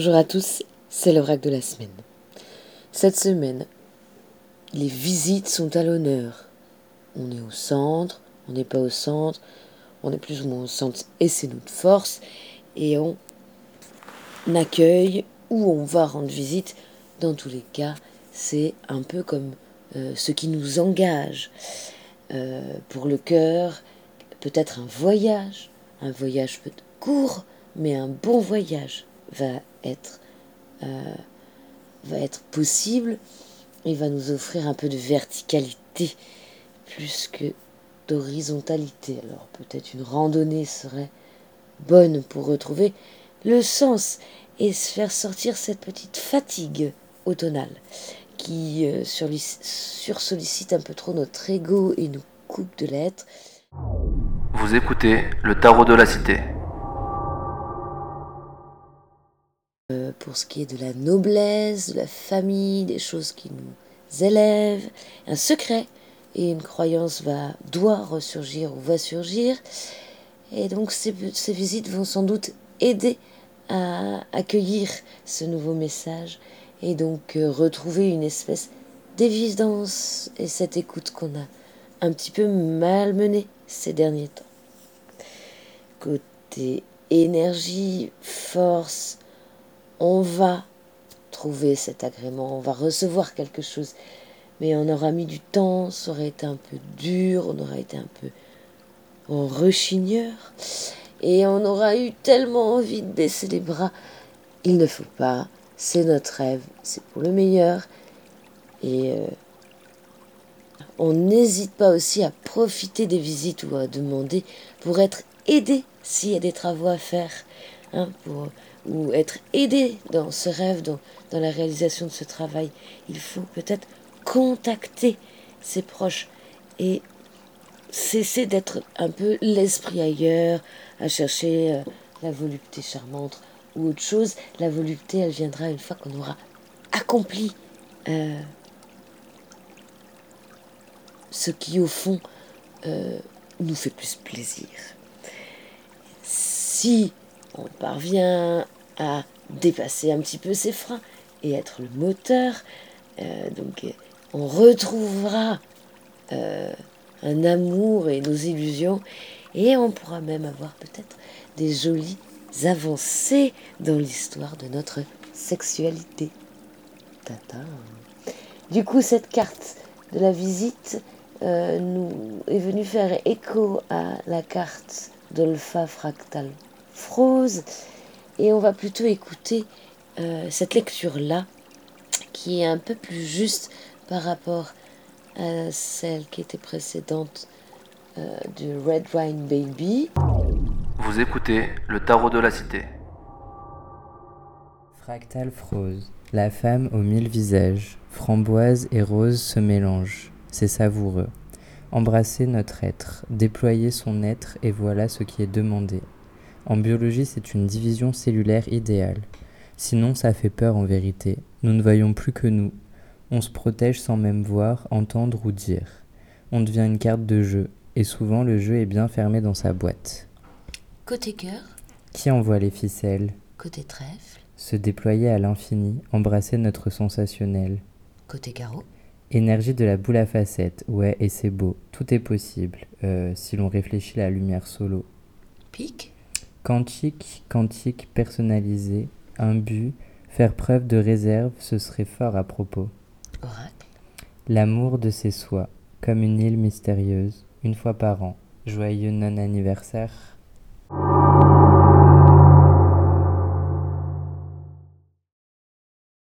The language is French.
Bonjour à tous, c'est le vrac de la semaine. Cette semaine, les visites sont à l'honneur. On est au centre, on n'est pas au centre, on est plus ou moins au centre et c'est notre force. Et on accueille ou on va rendre visite. Dans tous les cas, c'est un peu comme euh, ce qui nous engage. Euh, pour le cœur, peut-être un voyage, un voyage peut court, mais un bon voyage va être, euh, va être possible et va nous offrir un peu de verticalité plus que d'horizontalité. Alors peut-être une randonnée serait bonne pour retrouver le sens et se faire sortir cette petite fatigue automnale qui euh, sursollicite un peu trop notre ego et nous coupe de l'être. Vous écoutez le tarot de la cité. Pour ce qui est de la noblesse, de la famille, des choses qui nous élèvent, un secret et une croyance va doit ressurgir ou va surgir. Et donc ces, ces visites vont sans doute aider à accueillir ce nouveau message et donc euh, retrouver une espèce d'évidence et cette écoute qu'on a un petit peu malmenée ces derniers temps. Côté énergie, force, on va trouver cet agrément, on va recevoir quelque chose, mais on aura mis du temps, ça aurait été un peu dur, on aura été un peu en rechigneur, et on aura eu tellement envie de baisser les bras. Il ne faut pas, c'est notre rêve, c'est pour le meilleur, et euh, on n'hésite pas aussi à profiter des visites ou à demander pour être aidé s'il y a des travaux à faire, hein, pour ou être aidé dans ce rêve, dans, dans la réalisation de ce travail. Il faut peut-être contacter ses proches et cesser d'être un peu l'esprit ailleurs, à chercher euh, la volupté charmante ou autre chose. La volupté, elle viendra une fois qu'on aura accompli euh, ce qui, au fond, euh, nous fait plus plaisir. Si on parvient à dépasser un petit peu ses freins et être le moteur. Euh, donc on retrouvera euh, un amour et nos illusions et on pourra même avoir peut-être des jolies avancées dans l'histoire de notre sexualité. Du coup, cette carte de la visite euh, nous est venue faire écho à la carte d'Olpha Fractal Frose. Et on va plutôt écouter euh, cette lecture-là, qui est un peu plus juste par rapport à celle qui était précédente euh, du Red Wine Baby. Vous écoutez le tarot de la cité. Fractal Frose, la femme aux mille visages, framboise et rose se mélangent, c'est savoureux. Embrasser notre être, déployer son être et voilà ce qui est demandé. En biologie, c'est une division cellulaire idéale. Sinon, ça fait peur en vérité. Nous ne voyons plus que nous. On se protège sans même voir, entendre ou dire. On devient une carte de jeu, et souvent le jeu est bien fermé dans sa boîte. Côté cœur. Qui envoie les ficelles? Côté trèfle. Se déployer à l'infini, embrasser notre sensationnel. Côté carreau. Énergie de la boule à facettes, ouais, et c'est beau, tout est possible, euh, si l'on réfléchit la lumière solo. Pique. Quantique, quantique personnalisé, un but, faire preuve de réserve, ce serait fort à propos. Oracle. L'amour de ses soins, comme une île mystérieuse, une fois par an. Joyeux non-anniversaire.